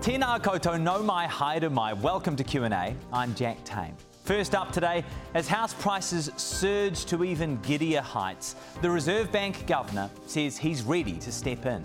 Tēnā koutou no mai haere mai. Welcome to Q&A. I'm Jack Tame. First up today, as house prices surge to even giddier heights, the Reserve Bank governor says he's ready to step in.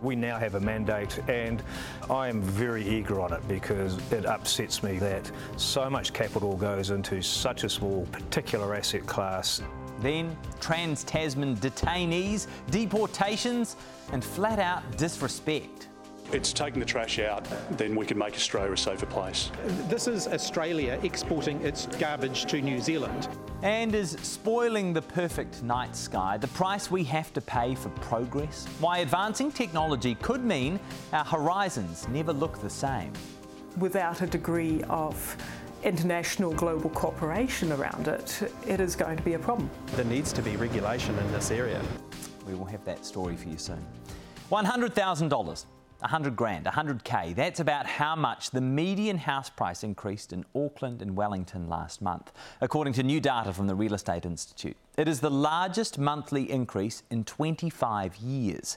We now have a mandate, and I am very eager on it because it upsets me that so much capital goes into such a small particular asset class. Then, trans Tasman detainees, deportations, and flat out disrespect. It's taking the trash out, then we can make Australia a safer place. This is Australia exporting its garbage to New Zealand. And is spoiling the perfect night sky the price we have to pay for progress? Why advancing technology could mean our horizons never look the same. Without a degree of international global cooperation around it, it is going to be a problem. There needs to be regulation in this area. We will have that story for you soon. $100,000 100 grand, 100k. That's about how much the median house price increased in Auckland and Wellington last month, according to new data from the Real Estate Institute. It is the largest monthly increase in 25 years.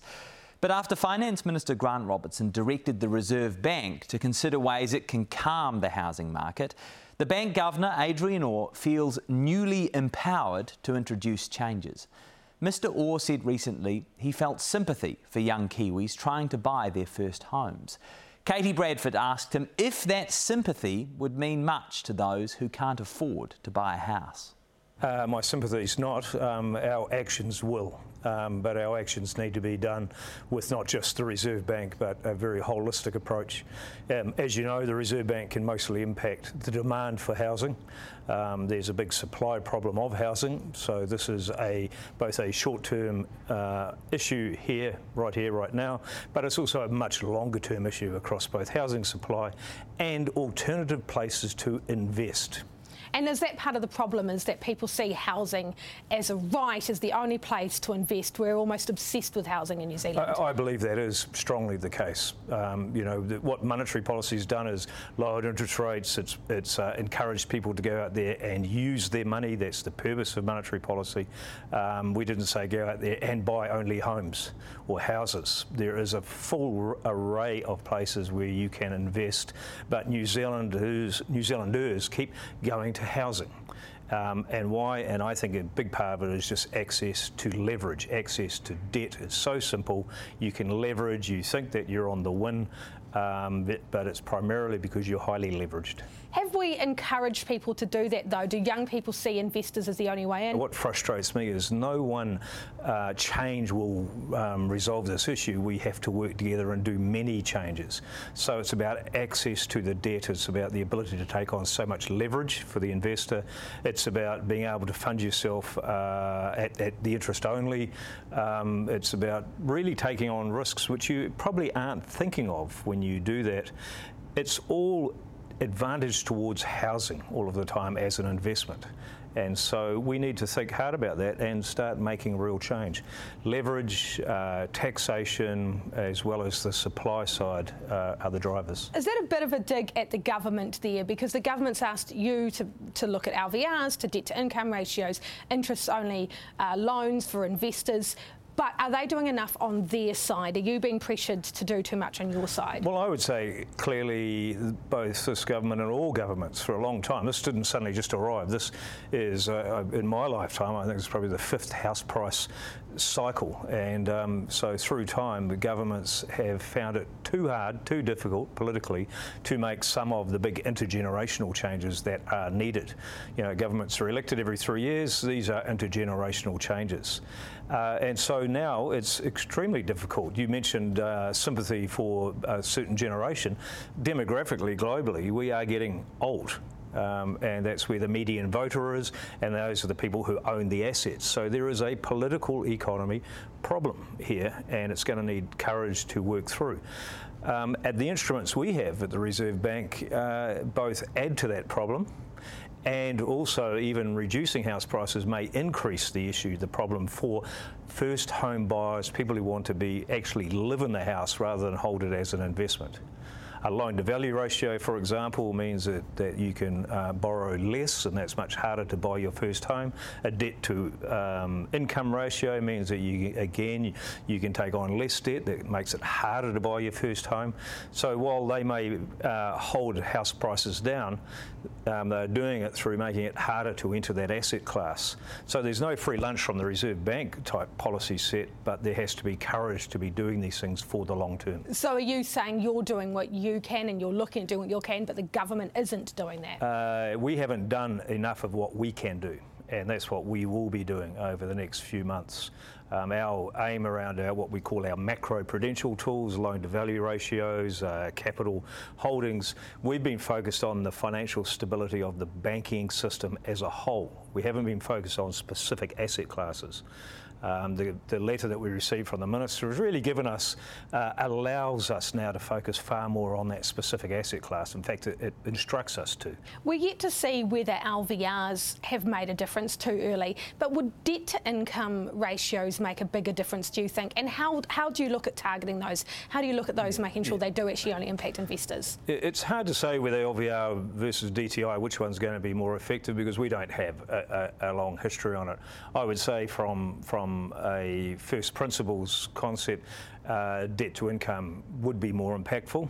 But after Finance Minister Grant Robertson directed the Reserve Bank to consider ways it can calm the housing market, the bank governor, Adrian Orr, feels newly empowered to introduce changes. Mr. Orr said recently he felt sympathy for young Kiwis trying to buy their first homes. Katie Bradford asked him if that sympathy would mean much to those who can't afford to buy a house. Uh, my sympathies not, um, our actions will. Um, but our actions need to be done with not just the Reserve Bank but a very holistic approach. Um, as you know, the Reserve Bank can mostly impact the demand for housing. Um, there's a big supply problem of housing, so this is a both a short-term uh, issue here, right here, right now, but it's also a much longer-term issue across both housing supply and alternative places to invest. And is that part of the problem is that people see housing as a right, as the only place to invest? We're almost obsessed with housing in New Zealand. I, I believe that is strongly the case. Um, you know, the, what monetary policy has done is lowered interest rates. It's, it's uh, encouraged people to go out there and use their money. That's the purpose of monetary policy. Um, we didn't say go out there and buy only homes or houses. There is a full array of places where you can invest, but New Zealanders, New Zealanders keep going to housing. Um, and why? And I think a big part of it is just access to leverage, access to debt. It's so simple. You can leverage, you think that you're on the win, um, but it's primarily because you're highly leveraged. Have we encouraged people to do that though? Do young people see investors as the only way in? What frustrates me is no one uh, change will um, resolve this issue. We have to work together and do many changes. So it's about access to the debt, it's about the ability to take on so much leverage for the investor, it's about being able to fund yourself uh, at, at, the interest only, um, it's about really taking on risks which you probably aren't thinking of when you do that. It's all advantage towards housing all of the time as an investment. And so we need to think hard about that and start making real change. Leverage, uh, taxation, as well as the supply side uh, are the drivers. Is that a bit of a dig at the government there? Because the government's asked you to, to look at LVRs, to debt to income ratios, interest only uh, loans for investors. But are they doing enough on their side? Are you being pressured to do too much on your side? Well, I would say clearly both this government and all governments for a long time. This didn't suddenly just arrive. This is, uh, in my lifetime, I think it's probably the fifth house price cycle. And um, so through time, the governments have found it too hard, too difficult politically to make some of the big intergenerational changes that are needed. You know, governments are elected every three years. These are intergenerational changes. Uh, and so now it's extremely difficult. You mentioned uh, sympathy for a certain generation. Demographically, globally, we are getting old. Um, and that's where the median voter is, and those are the people who own the assets. So there is a political economy problem here, and it's going to need courage to work through. Um, at the instruments we have at the Reserve Bank, uh, both add to that problem and also even reducing house prices may increase the issue, the problem for first home buyers, people who want to be actually live in the house rather than hold it as an investment. A loan to value ratio, for example, means that, that you can uh, borrow less and that's much harder to buy your first home. A debt to um, income ratio means that you, again, you can take on less debt that makes it harder to buy your first home. So while they may uh, hold house prices down, um, they're doing it through making it harder to enter that asset class. So there's no free lunch from the Reserve Bank type policy set, but there has to be courage to be doing these things for the long term. So are you saying you're doing what you can and you're looking at doing what you can, but the government isn't doing that? Uh, we haven't done enough of what we can do and that's what we will be doing over the next few months. Um, our aim around our, what we call our macro prudential tools, loan to value ratios, uh, capital holdings, we've been focused on the financial stability of the banking system as a whole. We haven't been focused on specific asset classes. Um, the, the, letter that we received from the minister has really given us, uh, allows us now to focus far more on that specific asset class. In fact, it, it, instructs us to. We're yet to see whether LVRs have made a difference too early, but would debt to income ratios make a bigger difference, do you think? And how, how do you look at targeting those? How do you look at those, making sure they do actually only impact investors? It's hard to say whether LVR versus DTI, which one's going to be more effective because we don't have a, a, a long history on it. I would say from, from from a first principles concept, uh, debt to income would be more impactful.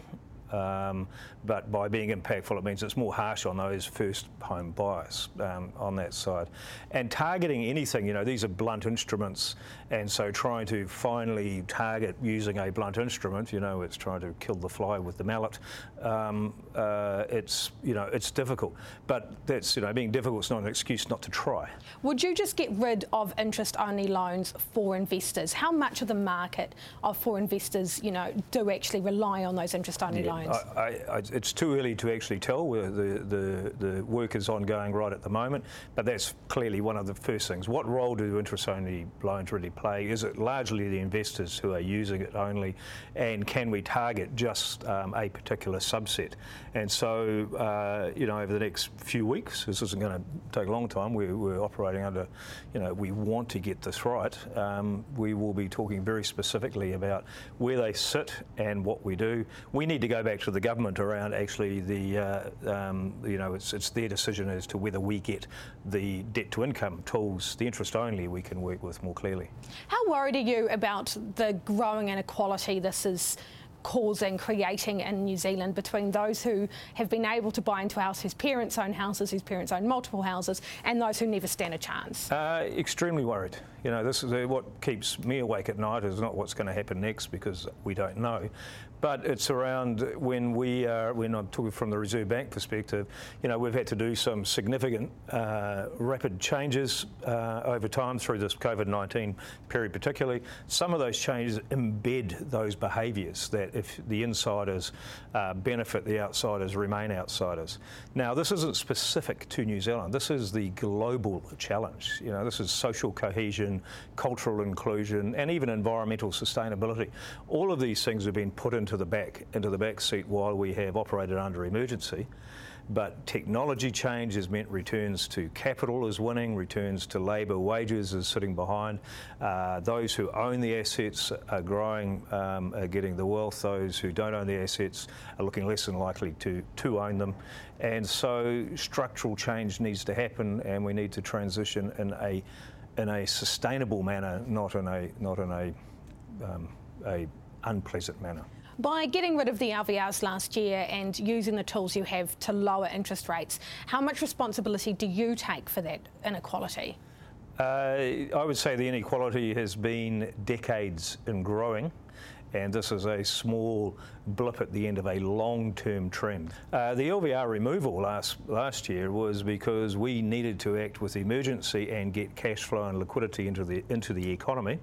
Um, but by being impactful, it means it's more harsh on those first home buyers um, on that side. And targeting anything, you know, these are blunt instruments, and so trying to finally target using a blunt instrument, you know, it's trying to kill the fly with the mallet. Um, uh, it's you know, it's difficult, but that's you know, being difficult is not an excuse not to try. Would you just get rid of interest-only loans for investors? How much of the market of for investors, you know, do actually rely on those interest-only yeah. loans? I, I, it's too early to actually tell. The, the, the work is ongoing right at the moment, but that's clearly one of the first things. What role do interest-only loans really play? Is it largely the investors who are using it only, and can we target just um, a particular subset? And so, uh, you know, over the next few weeks, this isn't going to take a long time. We're, we're, operating under, you know, we want to get this right. Um, we will be talking very specifically about where they sit and what we do. We need to go back to the government around actually the, uh, um, you know, it's, it's their decision as to whether we get the debt to income tools, the interest only, we can work with more clearly. How worried are you about the growing inequality this is? causing, creating in New Zealand between those who have been able to buy into a house whose parents own houses, whose parents own multiple houses, and those who never stand a chance? Uh, extremely worried. You know, this is uh, what keeps me awake at night is not what's going to happen next because we don't know, but it's around when we are, when I'm talking from the Reserve Bank perspective, you know, we've had to do some significant uh, rapid changes uh, over time through this COVID-19 period particularly. Some of those changes embed those behaviours that if the insiders uh, benefit, the outsiders remain outsiders. Now, this isn't specific to New Zealand. This is the global challenge. You know, this is social cohesion, cultural inclusion, and even environmental sustainability. All of these things have been put into into the back into the back seat while we have operated under emergency. But technology change has meant returns to capital is winning, returns to labour wages is sitting behind. Uh, those who own the assets are growing, um, are getting the wealth. Those who don't own the assets are looking less than likely to, to own them. And so structural change needs to happen, and we need to transition in a in a sustainable manner, not in a not in a um, a unpleasant manner. By getting rid of the LVRs last year and using the tools you have to lower interest rates, how much responsibility do you take for that inequality? Uh, I would say the inequality has been decades in growing and this is a small blip at the end of a long-term trend. Uh, the LVR removal last last year was because we needed to act with emergency and get cash flow and liquidity into the into the economy.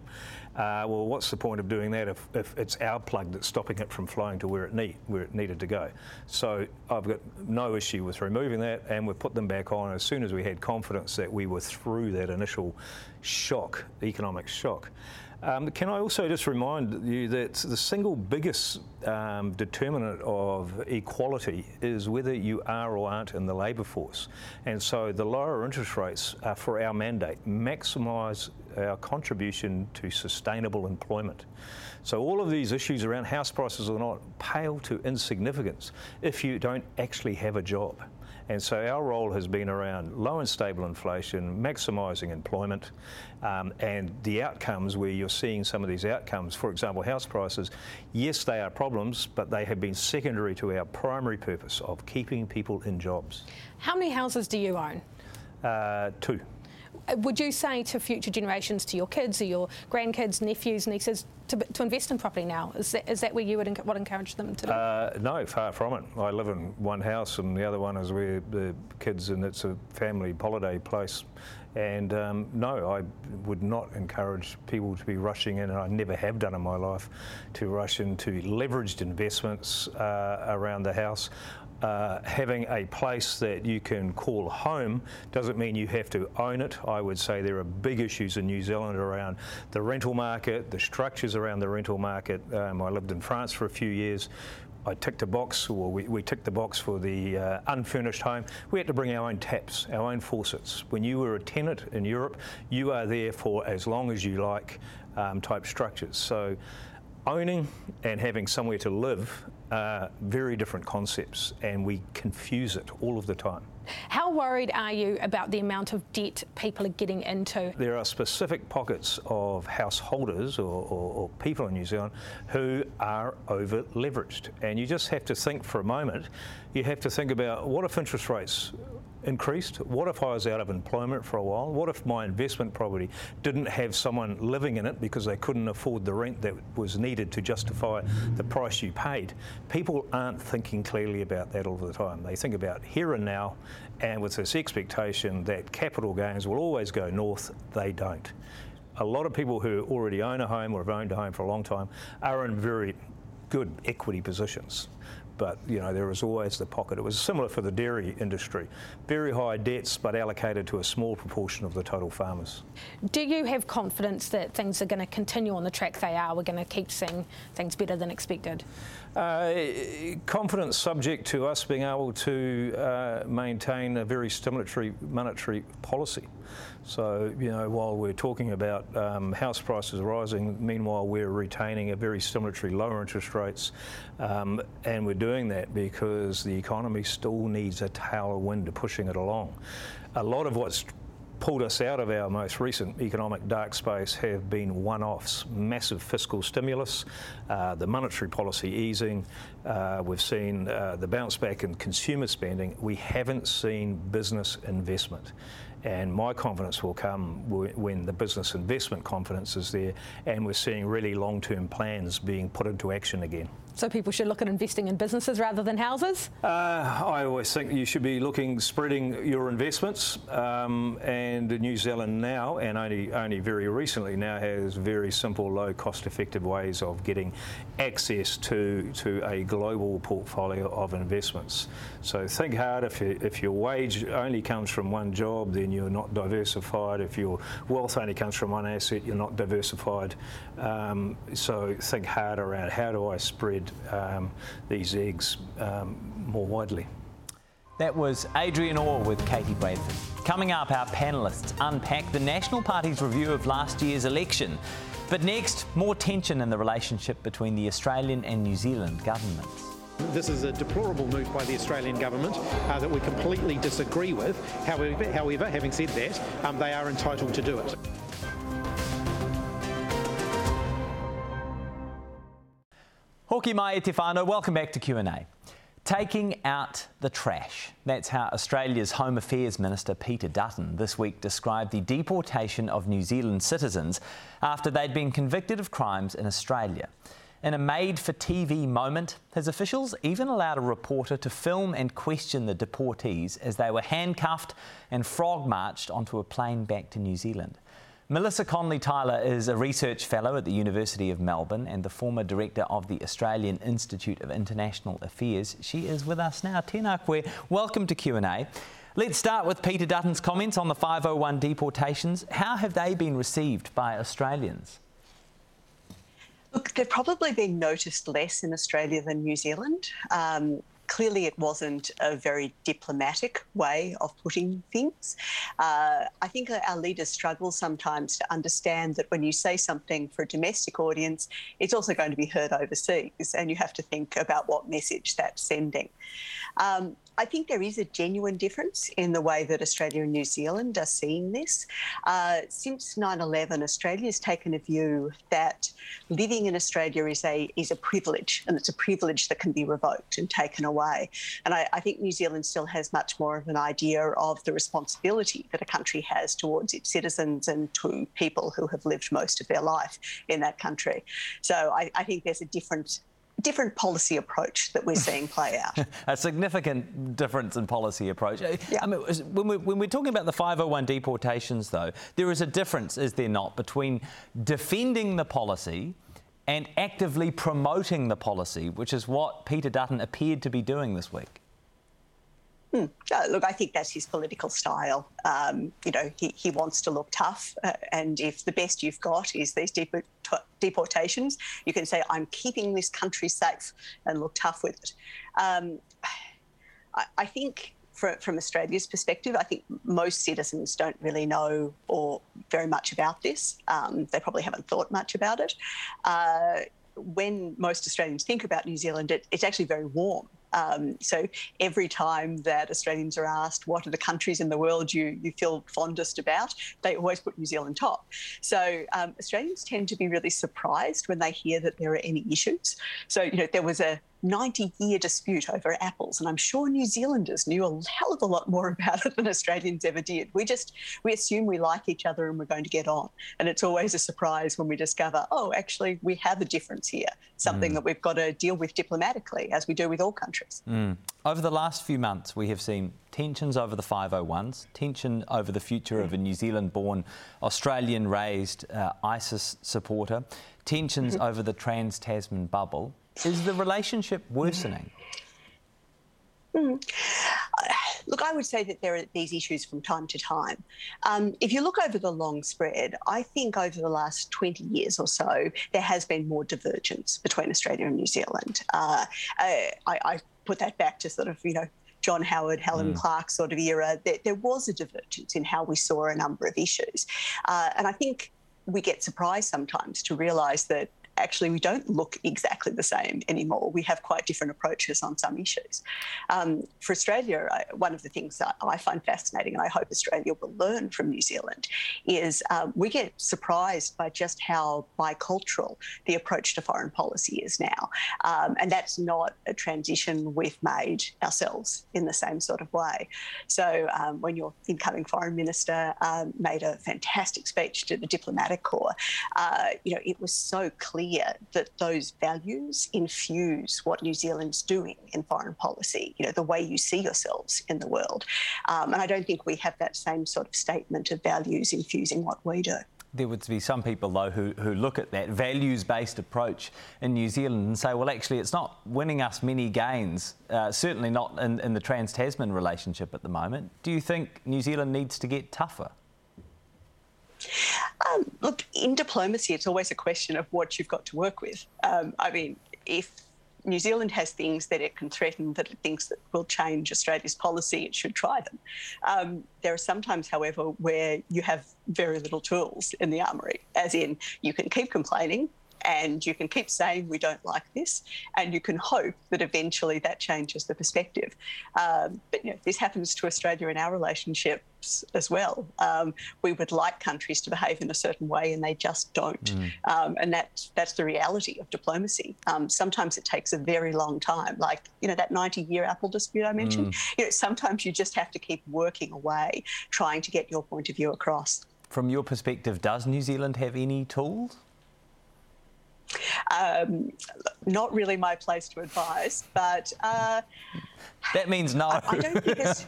Uh, well, what's the point of doing that if, if, it's our plug that's stopping it from flowing to where it need where it needed to go? So I've got no issue with removing that, and we've put them back on as soon as we had confidence that we were through that initial shock, economic shock. Um, can I also just remind you that the single biggest um, determinant of equality is whether you are or aren't in the labour force. And so the lower interest rates are for our mandate, maximise our contribution to sustainable employment. So all of these issues around house prices or not pale to insignificance if you don't actually have a job. And so our role has been around low and stable inflation, maximising employment, um, and the outcomes where you're seeing some of these outcomes, for example, house prices, yes, they are problems, but they have been secondary to our primary purpose of keeping people in jobs. How many houses do you own? Uh, two. Would you say to future generations, to your kids or your grandkids, nephews, nieces, to, to invest in property now? Is that, is that where you would, would encourage them to do? Uh, no, far from it. I live in one house, and the other one is where the kids, and it's a family holiday place. And um, no, I would not encourage people to be rushing in, and I never have done in my life, to rush into leveraged investments uh, around the house. Uh, having a place that you can call home doesn't mean you have to own it. I would say there are big issues in New Zealand around the rental market, the structures around the rental market. Um, I lived in France for a few years. I ticked a box, or we, we ticked the box for the uh, unfurnished home. We had to bring our own taps, our own faucets. When you were a tenant in Europe, you are there for as long as you like um, type structures. So owning and having somewhere to live are very different concepts, and we confuse it all of the time. How worried are you about the amount of debt people are getting into? There are specific pockets of householders or, or, or people in New Zealand who are over leveraged, and you just have to think for a moment. You have to think about what if interest rates increased? What if I was out of employment for a while? What if my investment property didn't have someone living in it because they couldn't afford the rent that was needed to justify the price you paid? People aren't thinking clearly about that all the time. They think about here and now, and with this expectation that capital gains will always go north, they don't. A lot of people who already own a home or have owned a home for a long time are in very good equity positions but you know there was always the pocket. It was similar for the dairy industry, very high debts, but allocated to a small proportion of the total farmers. Do you have confidence that things are going to continue on the track they are? We're going to keep seeing things better than expected. Uh, confidence subject to us being able to uh, maintain a very stimulatory monetary policy. So, you know, while we're talking about um, house prices rising, meanwhile we're retaining a very stimulatory lower interest rates, um, and we're doing that because the economy still needs a tailwind to pushing it along. A lot of what's pulled us out of our most recent economic dark space have been one offs massive fiscal stimulus, uh, the monetary policy easing. Uh, we've seen uh, the bounce back in consumer spending. We haven't seen business investment. And my confidence will come when the business investment confidence is there and we're seeing really long term plans being put into action again. So people should look at investing in businesses rather than houses? Uh, I always think you should be looking, spreading your investments. Um, and New Zealand now, and only, only very recently now, has very simple, low cost effective ways of getting access to, to a global portfolio of investments. So think hard. If, you, if your wage only comes from one job, then you're not diversified. If your wealth only comes from one asset, you're not diversified. Um, so think hard around how do I spread um, these eggs um, more widely. That was Adrian Orr with Katie Bradford. Coming up, our panellists unpack the National Party's review of last year's election. But next, more tension in the relationship between the Australian and New Zealand governments. This is a deplorable move by the Australian government uh, that we completely disagree with. However, however having said that, um, they are entitled to do it. Hoki mai te whānau, welcome back to Q&A. Taking out the trash. That's how Australia's Home Affairs Minister Peter Dutton this week described the deportation of New Zealand citizens after they'd been convicted of crimes in Australia. In a made for TV moment, his officials even allowed a reporter to film and question the deportees as they were handcuffed and frog marched onto a plane back to New Zealand. Melissa Conley Tyler is a research fellow at the University of Melbourne and the former director of the Australian Institute of International Affairs. She is with us now. Tēnā koe, welcome to Q&A. Let's start with Peter Dutton's comments on the 501 deportations. How have they been received by Australians? Look, they've probably been noticed less in Australia than New Zealand. Um, clearly it wasn't a very diplomatic way of putting things. Uh, I think our leaders struggle sometimes to understand that when you say something for a domestic audience, it's also going to be heard overseas, and you have to think about what message that's sending. Um, I think there is a genuine difference in the way that Australia and New Zealand are seeing this. Uh, since 9 11, Australia has taken a view that living in Australia is a, is a privilege, and it's a privilege that can be revoked and taken away. And I, I think New Zealand still has much more of an idea of the responsibility that a country has towards its citizens and to people who have lived most of their life in that country. So I, I think there's a different different policy approach that we're seeing play out. a significant difference in policy approach. Yeah. I mean, when, we, when we're talking about the 501 deportations, though, there is a difference, is there not, between defending the policy and actively promoting the policy, which is what Peter Dutton appeared to be doing this week. Hmm. Uh, look, I think that's his political style. Um, you know, he, he wants to look tough, uh, and if the best you've got is these deport- deportations, you can say, "I'm keeping this country safe," and look tough with it. Um, I, I, think. from Australia's perspective, I think most citizens don't really know or very much about this. Um, they probably haven't thought much about it. Uh, when most Australians think about New Zealand, it, it's actually very warm. Um, so every time that Australians are asked what are the countries in the world you, you feel fondest about, they always put New Zealand top. So um, Australians tend to be really surprised when they hear that there are any issues. So, you know, there was a 90 year dispute over apples. And I'm sure New Zealanders knew a hell of a lot more about it than Australians ever did. We just, we assume we like each other and we're going to get on. And it's always a surprise when we discover, oh, actually, we have a difference here, something mm. that we've got to deal with diplomatically, as we do with all countries. Mm. Over the last few months, we have seen tensions over the 501s, tension over the future of a New Zealand born, Australian raised uh, ISIS supporter, tensions mm-hmm. over the trans Tasman bubble. Is the relationship worsening? Mm. Look, I would say that there are these issues from time to time. Um, if you look over the long spread, I think over the last 20 years or so, there has been more divergence between Australia and New Zealand. Uh, I, I, put that back to sort of, you know, John Howard, Helen mm. Clark sort of era. There, there, was a divergence in how we saw a number of issues. Uh, and I think we get surprised sometimes to realise that actually we don't look exactly the same anymore. We have quite different approaches on some issues. Um, for Australia, I, one of the things that I find fascinating, and I hope Australia will learn from New Zealand, is um, we get surprised by just how bicultural the approach to foreign policy is now. Um, and that's not a transition we've made ourselves in the same sort of way. So um, when your incoming foreign minister um, made a fantastic speech to the diplomatic corps, uh, you know, it was so clear clear that those values infuse what New Zealand's doing in foreign policy, you know, the way you see yourselves in the world. Um, and I don't think we have that same sort of statement of values infusing what we do. There would be some people, though, who, who look at that values based approach in New Zealand and say, well, actually, it's not winning us many gains, uh, certainly not in, in the Trans Tasman relationship at the moment. Do you think New Zealand needs to get tougher? Um, look, in diplomacy, it's always a question of what you've got to work with. Um, I mean, if New Zealand has things that it can threaten that it thinks that will change Australia's policy, it should try them. Um, there are sometimes, however, where you have very little tools in the armoury, as in you can keep complaining, and you can keep saying we don't like this, and you can hope that eventually that changes the perspective. Um, but you know, this happens to Australia in our relationships as well. Um, we would like countries to behave in a certain way, and they just don't. Mm. Um, and that's that's the reality of diplomacy. Um, sometimes it takes a very long time, like you know that 90-year Apple dispute I mentioned. Mm. You know, sometimes you just have to keep working away, trying to get your point of view across. From your perspective, does New Zealand have any tools? Um, not really my place to advise, but. Uh, that means no. I, I don't think it's.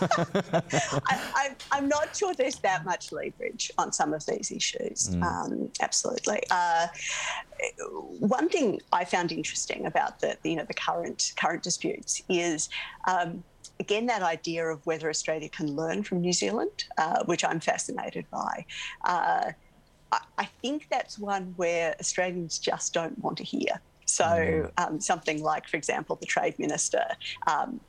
I, am not sure there's that much leverage on some of these issues. Mm. Um, absolutely. Uh, one thing I found interesting about the you know the current current disputes is. Um, again, that idea of whether Australia can learn from New Zealand, uh, which I'm fascinated by. I, I think that's one where Australians just don't want to hear. So, mm. um, something like, for example, the Trade Minister um,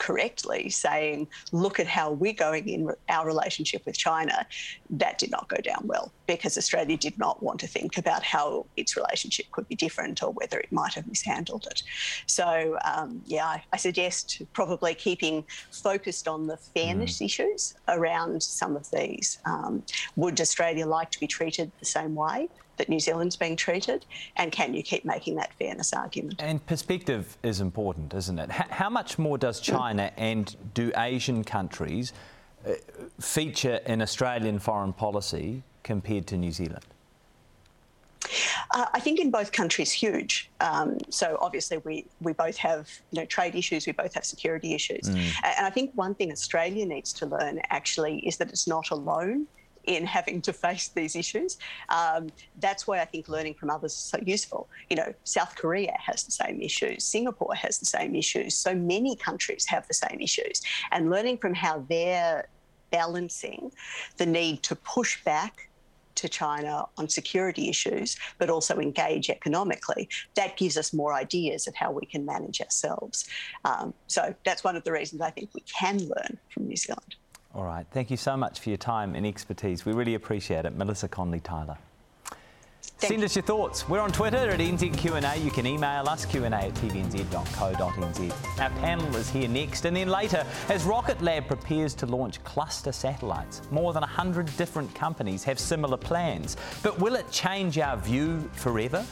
correctly saying, look at how we're going in our relationship with China, that did not go down well because Australia did not want to think about how its relationship could be different or whether it might have mishandled it. So, um, yeah, I, I, suggest probably keeping focused on the fairness mm. issues around some of these. Um, would Australia like to be treated the same way? That New Zealand's being treated, and can you keep making that fairness argument? And perspective is important, isn't it? H- how much more does China and do Asian countries uh, feature in Australian foreign policy compared to New Zealand? Uh, I think in both countries, huge. Um, so obviously, we we both have you know trade issues, we both have security issues, mm. and I think one thing Australia needs to learn actually is that it's not alone in having to face these issues. Um, that's why I think learning from others is so useful. You know, South Korea has the same issues, Singapore has the same issues, so many countries have the same issues. And learning from how they're balancing the need to push back to China on security issues, but also engage economically, that gives us more ideas of how we can manage ourselves. Um, so that's one of the reasons I think we can learn from New Zealand. All right. Thank you so much for your time and expertise. We really appreciate it. Melissa Conley Tyler. Thank Send us your thoughts. We're on Twitter at NZQA. You can email us, Q&A at tvnz.co.nz. Our panel is here next. And then later, as Rocket Lab prepares to launch cluster satellites, more than 100 different companies have similar plans. But will it change our view forever?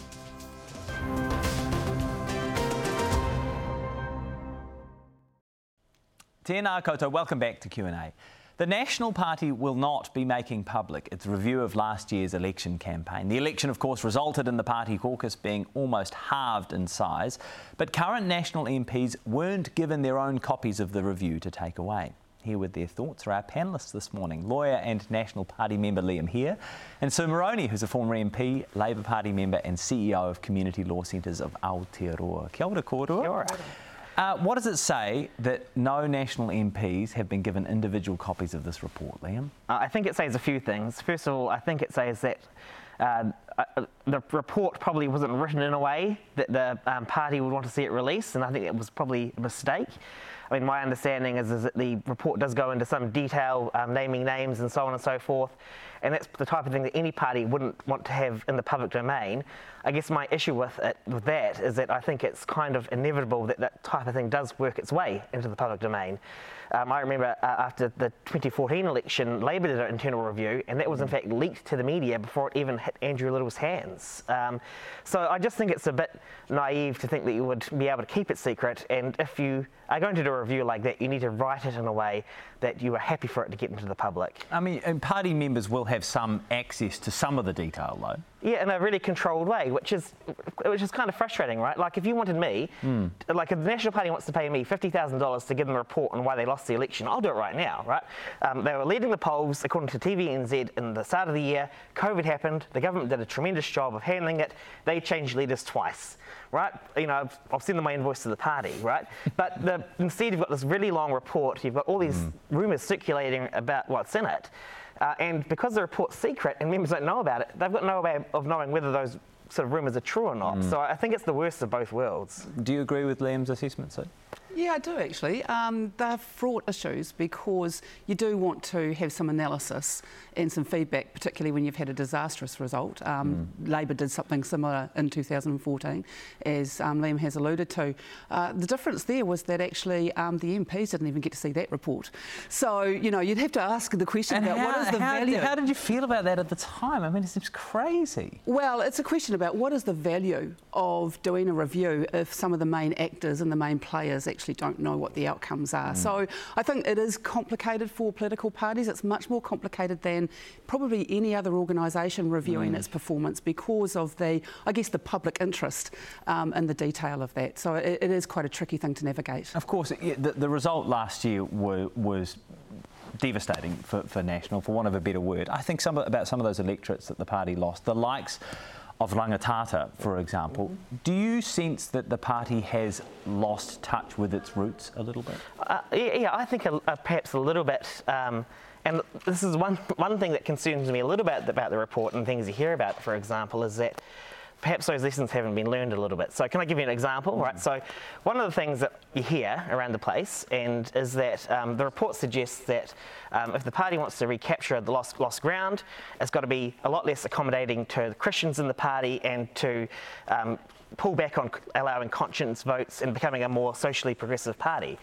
Tēnā koutou, welcome back to Q&A. The National Party will not be making public its review of last year's election campaign. The election, of course, resulted in the party caucus being almost halved in size, but current National MPs weren't given their own copies of the review to take away. Here with their thoughts are our panellists this morning lawyer and National Party member Liam Hehir, and Sue Moroney, who's a former MP, Labour Party member, and CEO of Community Law Centres of Aotearoa. Kia ora, kōrua. Kia ora. Uh, what does it say that no national MPs have been given individual copies of this report, Liam? Uh, I think it says a few things. First of all, I think it says that uh, uh, the report probably wasn't written in a way that the um, party would want to see it released, and I think it was probably a mistake. I mean, my understanding is, is that the report does go into some detail, um, naming names and so on and so forth, and that's the type of thing that any party wouldn't want to have in the public domain. I guess my issue with it, with that, is that I think it's kind of inevitable that that type of thing does work its way into the public domain. Um, I remember uh, after the 2014 election, Labour did an internal review, and that was in fact leaked to the media before it even hit Andrew Little's hands. Um, so I just think it's a bit naive to think that you would be able to keep it secret, and if you are going to do a review like that, you need to write it in a way that you are happy for it to get into the public. I mean, and party members will have some access to some of the detail, though. Yeah, in a really controlled way, which is which is kind of frustrating, right? Like if you wanted me, mm. like if the National Party wants to pay me fifty thousand dollars to give them a report on why they lost the election, I'll do it right now, right? Um, they were leading the polls according to TVNZ in the start of the year. COVID happened. The government did a tremendous job of handling it. They changed leaders twice right? You know, I've, I've sent them my invoice to the party, right? But the, instead, you've got this really long report. You've got all these mm. rumours circulating about what's in it. Uh, and because the report's secret and members don't know about it, they've got no way of knowing whether those sort of rumours are true or not. Mm. So I think it's the worst of both worlds. Do you agree with Liam's assessment, sir? Yeah, I do actually. Um, they're fraught issues because you do want to have some analysis and some feedback, particularly when you've had a disastrous result. Um, mm. Labour did something similar in 2014, as um, Liam has alluded to. Uh, the difference there was that actually um, the MPs didn't even get to see that report. So, you know, you'd have to ask the question and about how, what is the how, value. How did you feel about that at the time? I mean, it seems crazy. Well, it's a question about what is the value of doing a review if some of the main actors and the main players actually don't know what the outcomes are. Mm. So I think it is complicated for political parties. It's much more complicated than probably any other organisation reviewing mm. its performance because of the, I guess, the public interest um, in the detail of that. So it, it is quite a tricky thing to navigate. Of course, the, the result last year were, was devastating for, for National, for want of a better word. I think some about some of those electorates that the party lost, the likes of Rangitata, for example. Do you sense that the party has lost touch with its roots a little bit? Uh, yeah, I think a, a, perhaps a little bit. Um, And this is one, one thing that concerns me a little bit about the report and things you hear about, for example, is that perhaps those lessons haven't been learned a little bit. So can I give you an example? Mm. Right. So one of the things that you hear around the place, and is that um, the report suggests that um, if the party wants to recapture the lost lost ground, it's got to be a lot less accommodating to the Christians in the party and to um, pull back on allowing conscience votes and becoming a more socially progressive party.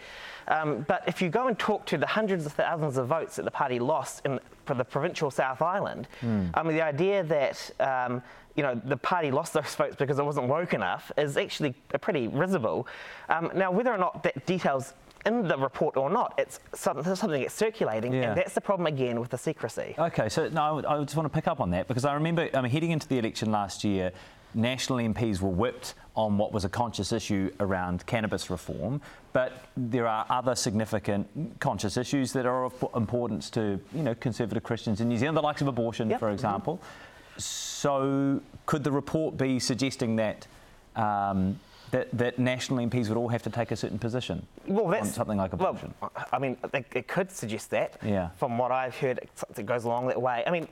Um, but if you go and talk to the hundreds of thousands of votes that the party lost in, for the provincial South Island, mm. I mean, the idea that um, you know, the party lost those votes because it wasn't woke enough is actually pretty risible. Um, now, whether or not that details in the report or not, it's something, something that's circulating, yeah. and that's the problem again with the secrecy. Okay, so no, I just want to pick up on that because I remember, I mean, heading into the election last year, national MPs were whipped on what was a conscious issue around cannabis reform, but there are other significant conscious issues that are of importance to you know conservative Christians in New Zealand, the likes of abortion, yep. for example. Mm-hmm. So, could the report be suggesting that? Um, that, that, national MPs would all have to take a certain position well, that's, on something like abortion? Well, I mean, it, it, could suggest that. Yeah. From what I've heard, it goes along that way. I mean,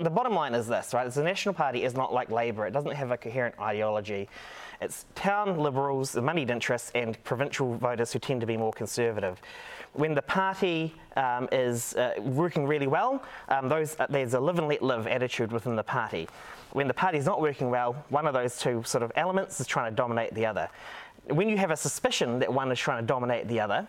the bottom line is this, right? The National Party is not like Labour. It doesn't have a coherent ideology. It's town liberals, the moneyed interests, and provincial voters who tend to be more conservative when the party um, is uh, working really well, um, those, uh, there's a live and let live attitude within the party. When the party is not working well, one of those two sort of elements is trying to dominate the other. When you have a suspicion that one is trying to dominate the other,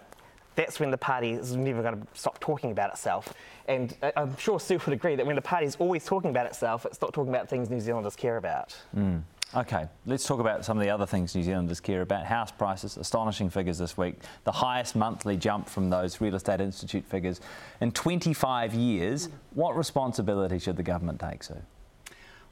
that's when the party is never going to stop talking about itself. And uh, I'm sure Sue would agree that when the party is always talking about itself, it's not talking about things New Zealanders care about. Mm. Okay, let's talk about some of the other things New Zealanders care about. House prices, astonishing figures this week. The highest monthly jump from those Real Estate Institute figures in 25 years. What responsibility should the government take, Sue?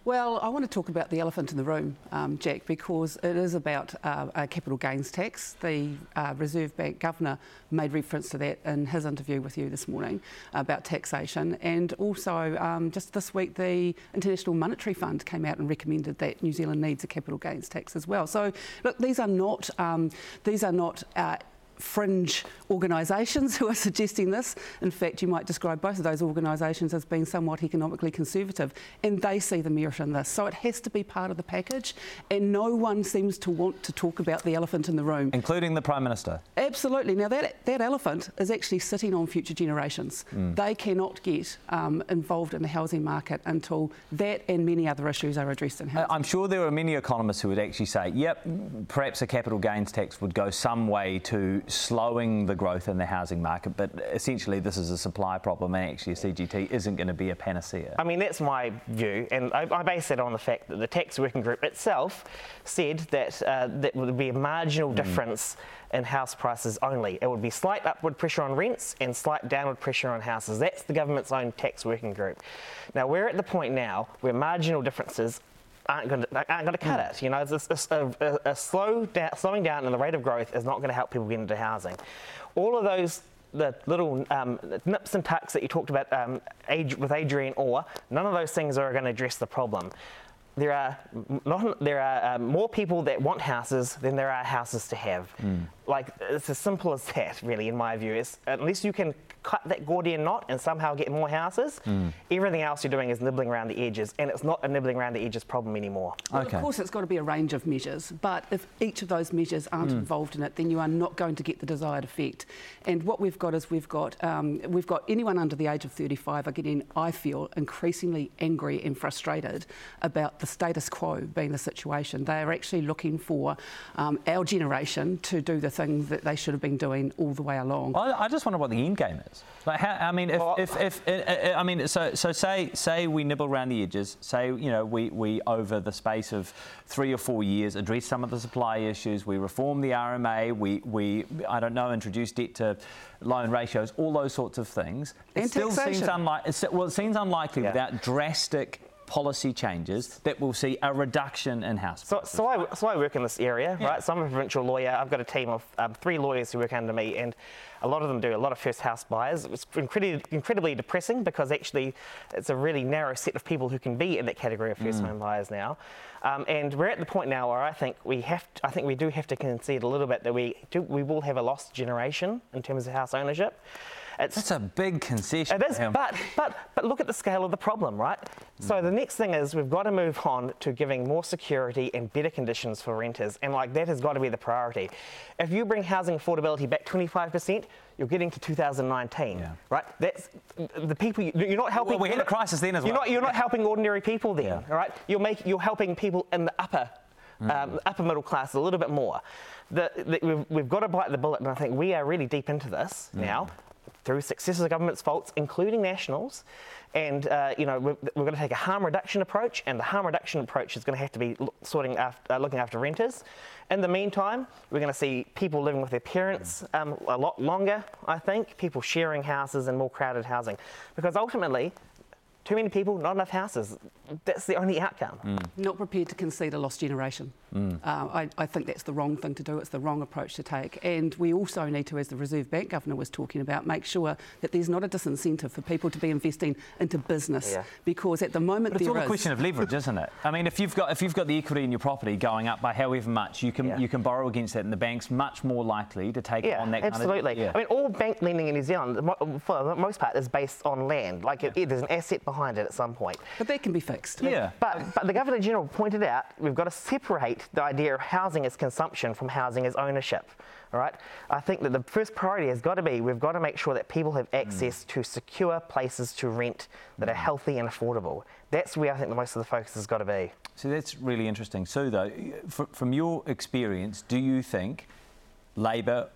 Well, I want to talk about the elephant in the room, um, Jack, because it is about uh, a capital gains tax. The uh, Reserve Bank governor made reference to that in his interview with you this morning about taxation. And also, um, just this week, the International Monetary Fund came out and recommended that New Zealand needs a capital gains tax as well. So, look, these are not um, these are not uh, fringe organisations who are suggesting this. In fact, you might describe both of those organisations as being somewhat economically conservative, and they see the merit in this. So it has to be part of the package, and no one seems to want to talk about the elephant in the room. Including the Prime Minister? Absolutely. Now, that, that elephant is actually sitting on future generations. Mm. They cannot get um, involved in the housing market until that and many other issues are addressed in housing. I'm sure there are many economists who would actually say, yep, perhaps a capital gains tax would go some way to slowing the growth in the housing market, but essentially this is a supply problem and actually CGT isn't going to be a panacea. I mean, that's my view, and I, I base it on the fact that the tax working group itself said that uh, that would be a marginal mm. difference in house prices only. It would be slight upward pressure on rents and slight downward pressure on houses. That's the government's own tax working group. Now, we're at the point now where marginal differences aren't going to, aren't going to cut it. You know, a, a, a slow da- slowing down in the rate of growth is not going to help people get into housing. All of those the little um, nips and tucks that you talked about um, age, with Adrian Orr, none of those things are going to address the problem. There are, not, there are uh, more people that want houses than there are houses to have. Mm. Like, it's as simple as that, really, in my view. It's, unless you can cut that Gordian knot and somehow get more houses, mm. everything else you're doing is nibbling around the edges, and it's not a nibbling around the edges problem anymore. Well, okay. Of course, it's got to be a range of measures, but if each of those measures aren't mm. involved in it, then you are not going to get the desired effect. And what we've got is we've got um, we've got anyone under the age of 35 are getting, I feel, increasingly angry and frustrated about the status quo being the situation. They are actually looking for um, our generation to do the things that they should have been doing all the way along. I, I just wonder what the end game is. Like, how, I mean, if, well, if, if, if uh, uh, I mean, so, so say, say we nibble around the edges, say, you know, we, we, over the space of three or four years, address some of the supply issues, we reform the RMA, we, we I don't know, introduce debt to loan ratios, all those sorts of things. It and still taxation. seems unlikely, well, it seems unlikely yeah. without drastic policy changes that will see a reduction in house prices. So, so, I, so I work in this area, yeah. right? So I'm a provincial lawyer. I've got a team of um, three lawyers who work under me, and a lot of them do a lot of first house buyers. It's incredibly, incredibly depressing because actually it's a really narrow set of people who can be in that category of first mm. home buyers now. Um, and we're at the point now where I think we have, to, I think we do have to concede a little bit that we do, we will have a lost generation in terms of house ownership. It's, That's a big concession. it is, but, but, but look at the scale of the problem, right? So the next thing is we've got to move on to giving more security and better conditions for renters, and like that has got to be the priority. If you bring housing affordability back 25%, you're getting to 2019, Yeah. right? That's the people. you- You're not helping. Well, we had a crisis then as you're well. Not, you're not helping ordinary people then, Yeah. all right? You're making. You're helping people in the upper. Mm. Um, upper middle class a little bit more. The, the, we've, we've got to bite the bullet, and I think we are really deep into this Mm. now through successive government's faults, including nationals. And uh, you know we're, we're going to take a harm reduction approach, and the harm reduction approach is going to have to be sorting after, uh, looking after renters. In the meantime, we're going to see people living with their parents um, a lot longer. I think people sharing houses and more crowded housing, because ultimately, too many people, not enough houses. That's the only outcome. Mm. Not prepared to concede a lost generation. Uh, I, I think that's the wrong thing to do. It's the wrong approach to take. And we also need to, as the Reserve Bank Governor was talking about, make sure that there's not a disincentive for people to be investing into business. Yeah. Because at the moment But it's there all a question of leverage, isn't it? I mean, if you've got if you've got the equity in your property going up by however much, you can Yeah. you can borrow against that, and the bank's much more likely to take Yeah, on that absolutely. kind of. I mean, all bank lending in New Zealand, for the most part, is based on land. Like, it, there's an asset behind it at some point. But that can be fixed. yeah. But, but the Governor General pointed out we've got to separate the idea of housing as consumption from housing as ownership. All right. I think that the first priority has got to be we've got to make sure that people have access mm. to secure places to rent that are mm. healthy and affordable. That's where I think the most of the focus has got to be. So that's really interesting. Sue, though, from your experience, do you think Labour,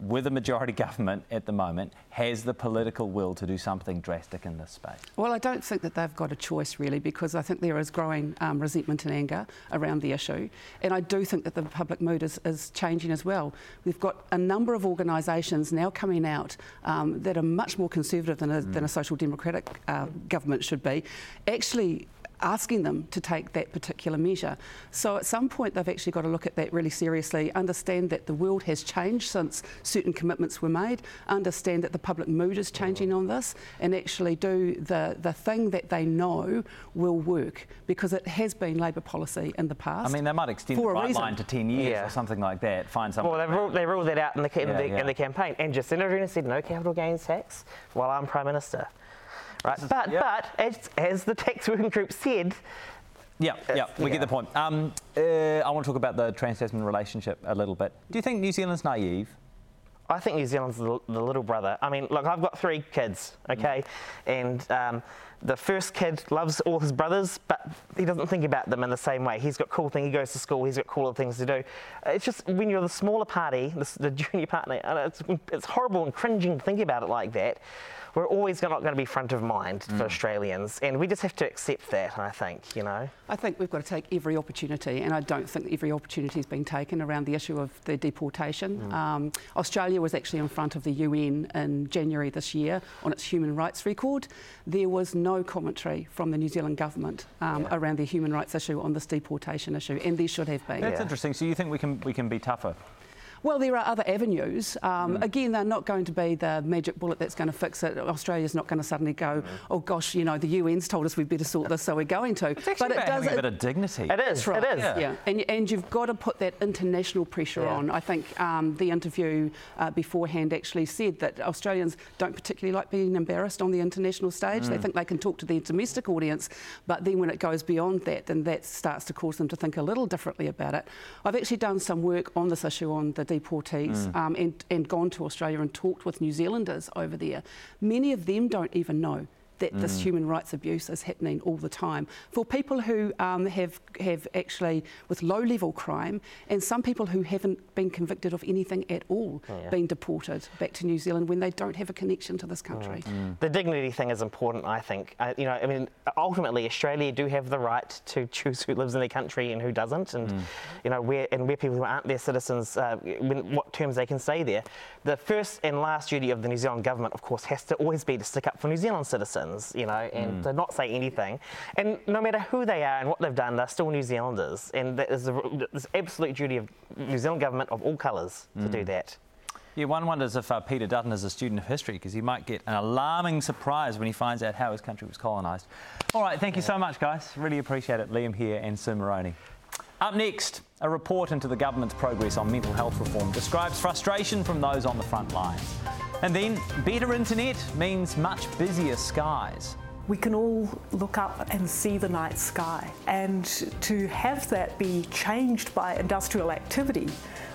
with a majority government at the moment, has the political will to do something drastic in this space? Well, I don't think that they've got a choice really because I think there is growing um, resentment and anger around the issue. And I do think that the public mood is, is changing as well. We've got a number of organisations now coming out um, that are much more conservative than a, than a social democratic uh, government should be, actually asking them to take that particular measure. So at some point they've actually got to look at that really seriously, understand that the world has changed since certain commitments were made, understand that the public mood is changing on this, and actually do the, the thing that they know will work because it has been Labour policy in the past. I mean, they might extend the bright line to 10 years Yeah. or something like that. Find something. Well, they ruled, they ruled that out in the, ca- in, Yeah, the, yeah. in the campaign. And Jacinda Ardern said no capital gains tax while I'm Prime Minister. Right? But, yeah. but as, as the tax working group said, Yeah, yeah, we yeah. get the point. Um, uh, I want to talk about the trans-Tasman relationship a little bit. Do you think New Zealand's naive? I think New Zealand's the, the little brother. I mean, look, I've got three kids, okay? And um, the first kid loves all his brothers, but he doesn't think about them in the same way. He's got cool things, he goes to school, he's got cooler things to do. It's just when you're the smaller party, the, the junior partner, and it's, it's horrible and cringing to think about it like that. We're always not going to be front of mind for Australians, and we just have to accept that, I think, you know? I think we've got to take every opportunity, and I don't think every opportunity has been taken around the issue of the deportation. Um, Australia was actually in front of the UN in January this year on its human rights record. There was no commentary from the New Zealand government um, around the human rights issue on this deportation issue, and there should have been. That's Yeah. interesting. So you think we can we can be tougher? Well, there are other avenues. Um, Again, they're not going to be the magic bullet that's going to fix it. Australia's not going to suddenly go, oh gosh, you know, the UN's told us we better sort this, so we're going to. It's actually about having a bit of dignity. It is. Right. It is. Yeah. Yeah, and, and you've got to put that international pressure Yeah. on. I think um, the interview uh, beforehand actually said that Australians don't particularly like being embarrassed on the international stage. Mm. They think they can talk to their domestic audience, but then when it goes beyond that, then that starts to cause them to think a little differently about it. I've actually done some work on this issue on the deportees Mm. um, and, and gone to Australia and talked with New Zealanders over there. Many of them don't even know that Mm. this human rights abuse is happening all the time. For people who um, have have actually with low level crime, and some people who haven't been convicted of anything at all, Oh, Yeah. being deported back to New Zealand when they don't have a connection to this country. The dignity thing is important, I think. Uh, you know, I mean, ultimately, Australia do have the right to choose who lives in their country and who doesn't, and you know, where and where people who aren't their citizens, uh, when, what terms they can stay there. The first and last duty of the New Zealand government, of course, has to always be to stick up for New Zealand citizens. You know, and to not say anything. And no matter who they are and what they've done, they're still New Zealanders, and that is the absolute duty of New Zealand government of all colours to do that. Yeah, one wonders if uh, Peter Dutton is a student of history because he might get an alarming surprise when he finds out how his country was colonised. All right, thank you so much, guys. Really appreciate it. Liam Hehir and Sue Moroney. Up next, a report into the government's progress on mental health reform describes frustration from those on the front lines. And then better internet means much busier skies. We can all look up and see the night sky, and to have that be changed by industrial activity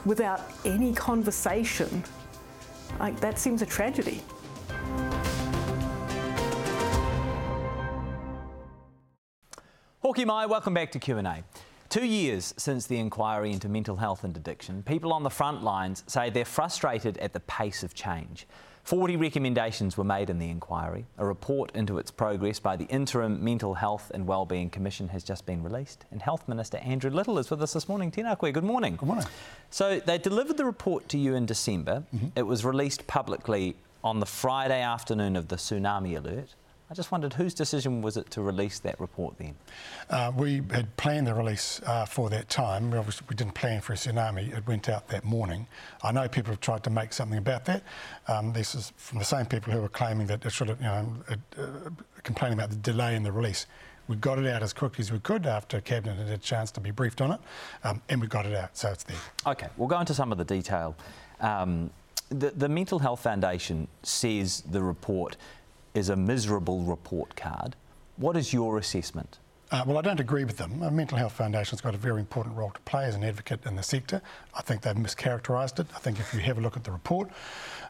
without any conversation, like that seems a tragedy. Haere mai, welcome back to Q&A. Two years since the inquiry into mental health and addiction, people on the front lines say they're frustrated at the pace of change. 40 recommendations were made in the inquiry. A report into its progress by the interim Mental Health and Wellbeing Commission has just been released. And Health Minister Andrew Little is with us this morning. Tēnā koe, good morning. Good morning. So they delivered the report to you in December. Mm-hmm. It was released publicly on the Friday afternoon of the tsunami alert. I just wondered whose decision was it to release that report then? Uh, we had planned the release uh, for that time. We obviously we didn't plan for a tsunami. It went out that morning. I know people have tried to make something about that. Um, this is from the same people who were claiming that it should have, you know, it, uh, complaining about the delay in the release. We got it out as quickly as we could after Cabinet had a chance to be briefed on it, um, and we got it out, so it's there. Okay, we'll go into some of the detail. Um, the, the Mental Health Foundation says the report is a miserable report card. What is your assessment? Uh, well, I don't agree with them. A Mental Health Foundation's got a very important role to play as an advocate in the sector. I think they've mischaracterised it. I think if you have a look at the report,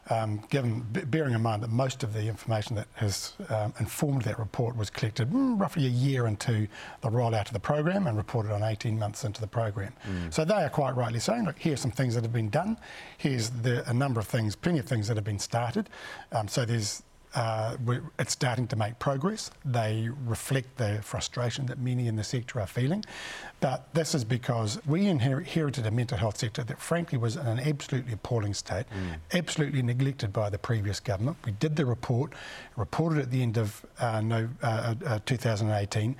um, given bearing in mind that most of the information that has um, informed that report was collected mm, roughly a year into the rollout of the program and reported on 18 months into the program. Mm. So they are quite rightly saying, look, here's some things that have been done. Here's the, a number of things, plenty of things that have been started. Um, so there's uh, it's starting to make progress. They reflect the frustration that many in the sector are feeling. But this is because we inherited a mental health sector that, frankly, was in an absolutely appalling state, mm. absolutely neglected by the previous government. We did the report, reported at the end of uh, no, uh, uh 2018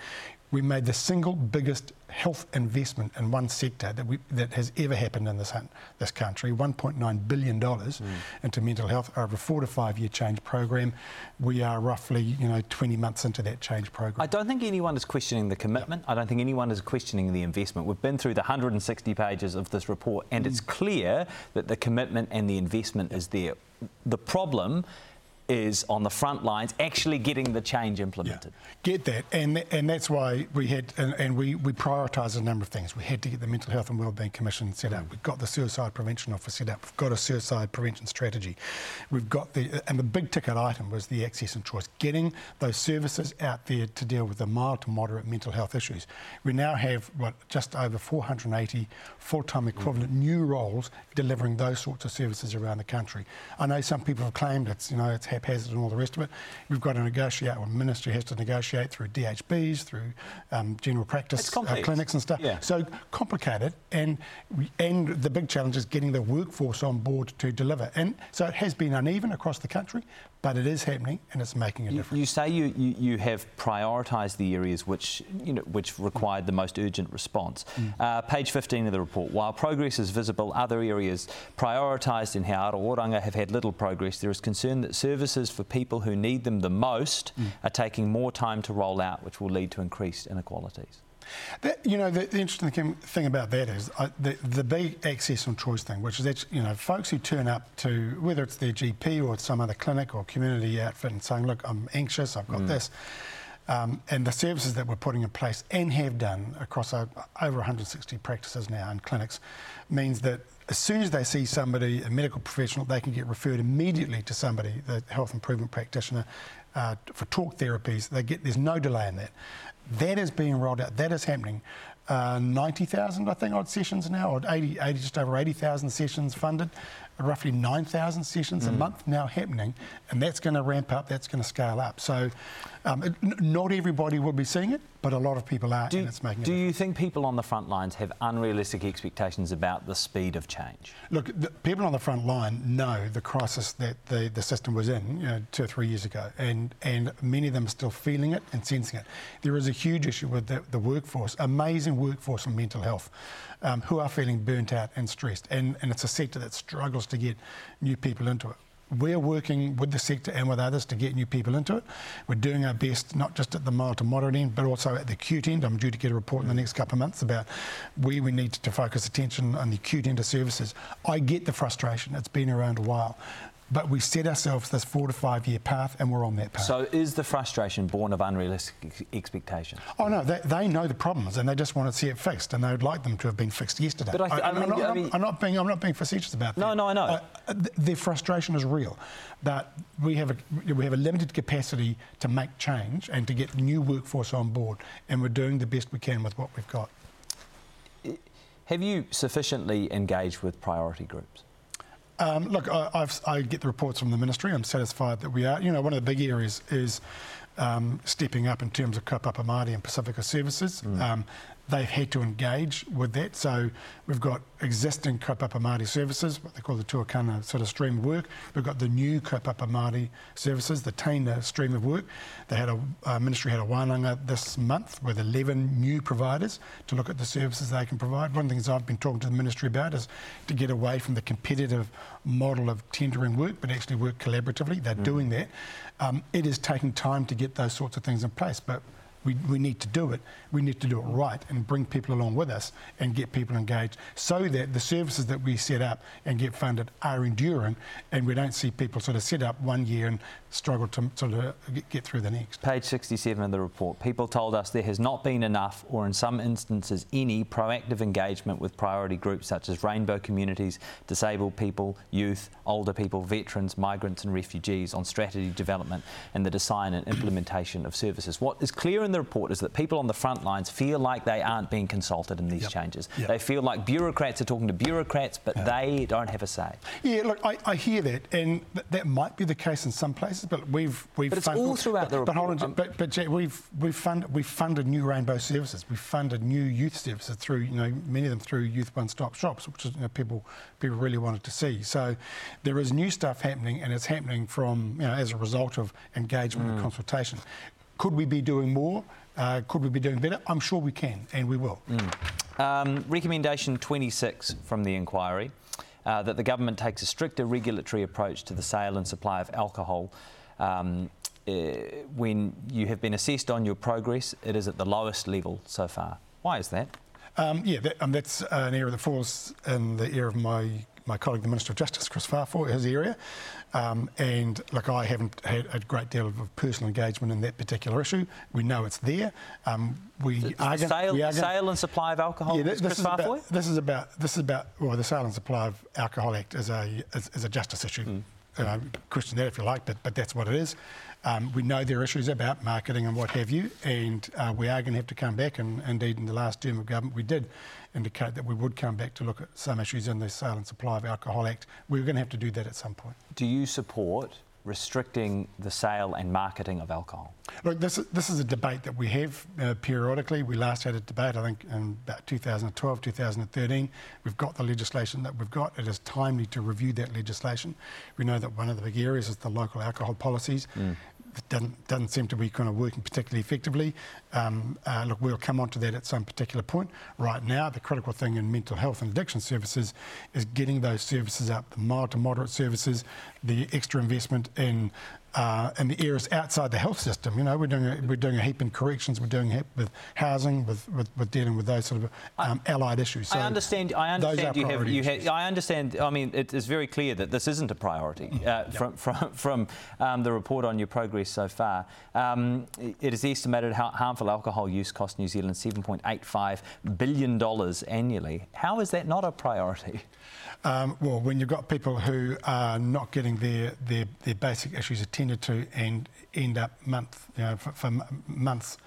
we made the single biggest health investment in one sector that, we, that has ever happened in this, this country, $1.9 billion mm. into mental health over a four to five year change program. We are roughly, you know, 20 months into that change program. I don't think anyone is questioning the commitment. I don't think anyone is questioning the investment. We've been through the 160 pages of this report and mm. it's clear that the commitment and the investment is there. The problem is on the front lines actually getting the change implemented. Yeah. Get that, and and that's why we had and, and we we prioritised a number of things. We had to get the Mental Health and Wellbeing Commission set up. Mm. We've got the Suicide Prevention Office set up. We've got a suicide prevention strategy. We've got the and the big ticket item was the access and choice, getting those services out there to deal with the mild to moderate mental health issues. We now have what just over 480 full-time equivalent mm. new roles delivering those sorts of services around the country. I know some people have claimed it's you know it's haphazard and all the rest of it. We've got to negotiate, or ministry has to negotiate through DHBs, through um, general practice uh, clinics and stuff. Yeah. So complicated, and and the big challenge is getting the workforce on board to deliver. And so it has been uneven across the country, but it is happening and it's making a you, difference. You say you, you, you have prioritised the areas which you know which required the most urgent response. Mm. Uh, page 15 of the report. While progress is visible, other areas prioritised in He Ara Oranga have had little progress. There is concern that services for people who need them the most mm. are taking more time to roll out, which will lead to increased inequalities. That, you know, the, the, interesting thing about that is uh, the, the big access and choice thing, which is that, you know, folks who turn up to, whether it's their GP or some other clinic or community outfit and saying, look, I'm anxious, I've got mm. this. Um, and the services that we're putting in place and have done across over 160 practices now and clinics means that as soon as they see somebody, a medical professional, they can get referred immediately to somebody, the health improvement practitioner, uh, for talk therapies. They get there's no delay in that. That is being rolled out. That is happening. Uh, 90,000, I think, odd sessions now, or 80, 80 just over 80,000 sessions funded roughly 9,000 sessions mm. a month now happening, and that's going to ramp up, that's going to scale up. So, um, it, n- not everybody will be seeing it, but a lot of people are, do, and it's making Do you think people on the front lines have unrealistic expectations about the speed of change? Look, the people on the front line know the crisis that the, the system was in you know, two or three years ago, and, and many of them are still feeling it and sensing it. There is a huge issue with the, the workforce, amazing workforce in mental health um, who are feeling burnt out and stressed. And, and it's a sector that struggles to get new people into it. We're working with the sector and with others to get new people into it. We're doing our best, not just at the mild to moderate end, but also at the acute end. I'm due to get a report in the mm. next couple of months about where we need to focus attention on the acute end of services. I get the frustration. It's been around a while but we set ourselves this four to five year path, and we're on that path. So, is the frustration born of unrealistic ex- expectations? Oh no, they, they know the problems, and they just want to see it fixed, and they would like them to have been fixed yesterday. But I th- I am mean- not, I mean- I'm not being I'm not being facetious about that. No, no, I know. Uh, th- their frustration is real, that we have a we have a limited capacity to make change and to get new workforce on board, and we're doing the best we can with what we've got. Have you sufficiently engaged with priority groups? Um, look, I, I've, I get the reports from the ministry. I'm satisfied that we are. You know, one of the big areas is um, stepping up in terms of Kaupapa Māori and Pasifika services. Um, they've had to engage with that. So we've got existing Kaupapa Māori services, what they call the Tuakana sort of stream of work. We've got the new Kaupapa Māori services, the Teina stream of work. They had a uh, ministry had a wānanga this month with 11 new providers to look at the services they can provide. One of the things I've been talking to the ministry about is to get away from the competitive model of tendering work, but actually work collaboratively. They're doing that. Um, it is taking time to get those sorts of things in place, but we, we need to do it. We need to do it right and bring people along with us and get people engaged so that the services that we set up and get funded are enduring and we don't see people sort of set up one year and struggle to sort of get- through the next. Page 67 of the report. People told us there has not been enough, or in some instances, any proactive engagement with priority groups such as rainbow communities, disabled people, youth, older people, veterans, migrants, and refugees on strategy development and the design and implementation of services. What is clear in the report is that people on the front lines feel like they aren't being consulted in these Yep. changes. Yep. They feel like bureaucrats are talking to bureaucrats, but they don't have a say. Yeah, look, I, I hear that, and th- that might be the case in some places, but we've we've But it's fund- all throughout the but, but hold report. on, but, but Jack, we've we've funded we've funded new rainbow services. We've funded new youth services through you know many of them through youth one stop shops, which is you know, people people really wanted to see. So there is new stuff happening, and it's happening from you know as a result of engagement Mm. and consultation. Could we be doing more? Uh, could we be doing better? I'm sure we can, and we will. Um, recommendation 26 from the inquiry uh, that the government takes a stricter regulatory approach to the sale and supply of alcohol. Um, uh, when you have been assessed on your progress, it is at the lowest level so far. Why is that? Um, yeah, that, um, that's an area that falls in the area of my, my colleague, the Minister of Justice, Kris Faafoi, his area. Um, and look, I haven't had a great deal of personal engagement in that particular issue. We know it's there. Um, we are going sale, we are gonna- sale and supply of alcohol. yeah, is this, Chris is about, this is about this is about well, the Sale and Supply of Alcohol Act is a is, is a justice issue. Hmm. Uh, question that if you like, but but that's what it is. Um, we know there are issues about marketing and what have you, and uh, we are going to have to come back. And indeed, in the last term of government, we did indicate that we would come back to look at some issues in the Sale and Supply of Alcohol Act. We're going to have to do that at some point. Do you support restricting the sale and marketing of alcohol? Look, this, this is a debate that we have uh, periodically. We last had a debate, I think, in about 2012, 2013. We've got the legislation that we've got. It is timely to review that legislation. We know that one of the big areas is the local alcohol policies. It doesn't, doesn't seem to be kind of working particularly effectively. Um, uh, look, we'll come on to that at some particular point. Right now, the critical thing in mental health and addiction services is getting those services up, the mild to moderate services, the extra investment in uh, in the areas outside the health system. You know, we're doing a, we're doing a heap in corrections, we're doing a heap with housing, with, with, with dealing with those sort of um, allied issues. So I understand. I understand you have. You have. I understand. I mean, it is very clear that this isn't a priority uh, from from, from um, the report on your progress so far. Um, it is estimated how harmful alcohol use costs New Zealand 7.85 billion dollars annually. How is that not a priority? Um, well, when you've got people who are not getting their, their, their basic issues attended to and end up month, you know, for, for months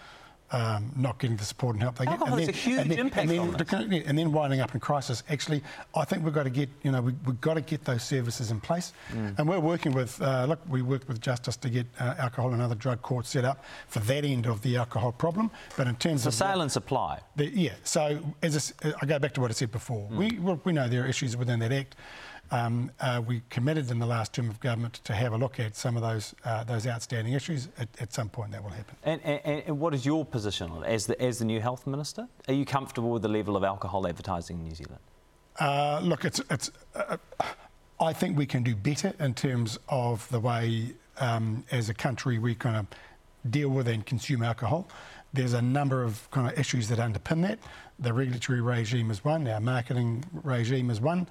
um, not getting the support and help they get. Alcohol and has a huge and then, impact and on then, and then winding up in crisis. Actually, I think we've got to get, you know, we, we've got to get those services in place. Mm. And we're working with, uh, look, we worked with Justice to get uh, alcohol and other drug courts set up for that end of the alcohol problem. But in terms So of sale and supply. the, yeah, so as I uh, I go back to what I said before. Mm. We, we know there are issues within that Act. Um, uh, we committed in the last term of government to have a look at some of those uh, those outstanding issues. At, at some point, that will happen. And, and, and what is your position on it as the as the new health minister? Are you comfortable with the level of alcohol advertising in New Zealand? Uh, look, it's it's. Uh, I think we can do better in terms of the way, um, as a country, we kind of deal with and consume alcohol. There's a number of kind of issues that underpin that. the regulatory regime is one, our marketing regime is one,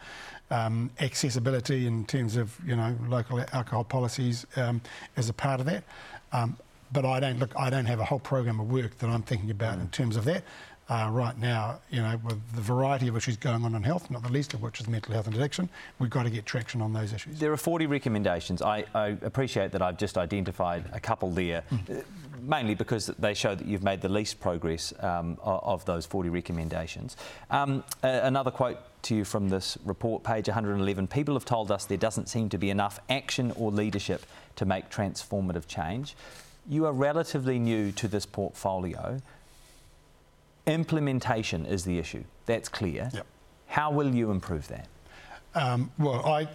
um, accessibility in terms of you know local alcohol policies um, is a part of that. Um, but I don't look. I don't have a whole program of work that I'm thinking about mm. in terms of that uh, right now, you know, with the variety of issues going on in health, not the least of which is mental health and addiction, we've got to get traction on those issues. There are 40 recommendations. I, I appreciate that I've just identified a couple there, mm. mainly because they show that you've made the least progress um, of those 40 recommendations. Um, another quote to you from this report, page 111 People have told us there doesn't seem to be enough action or leadership to make transformative change. You are relatively new to this portfolio. Implementation is the issue. That's clear. Yep. How will you improve that? Um, well, I,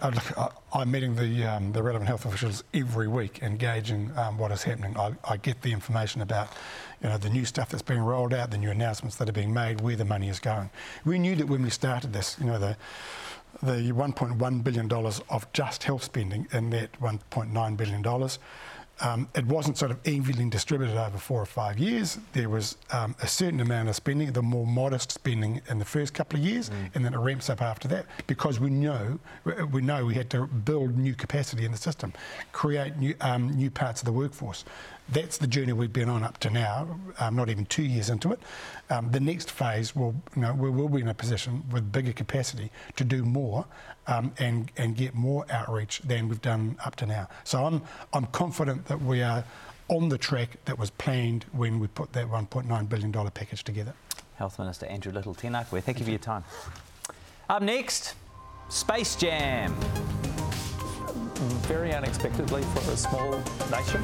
am meeting the, um, the relevant health officials every week, engaging um, what is happening. I, I, get the information about, you know, the new stuff that's being rolled out, the new announcements that are being made, where the money is going. We knew that when we started this, you know, the the 1.1 billion dollars of just health spending in that 1.9 billion dollars um, it wasn't sort of evenly distributed over four or five years. There was um, a certain amount of spending, the more modest spending in the first couple of years, mm. and then it ramps up after that because we know we know we had to build new capacity in the system, create new um, new parts of the workforce that's the journey we've been on up to now, um, not even two years into it. Um, the next phase will, you know, we will be in a position with bigger capacity to do more um, and, and get more outreach than we've done up to now. So I'm, I'm confident that we are on the track that was planned when we put that $1.9 billion package together. Health Minister Andrew Little, tēnā koe. Thank you for your time. Up next, Space Jam very unexpectedly for a small nation,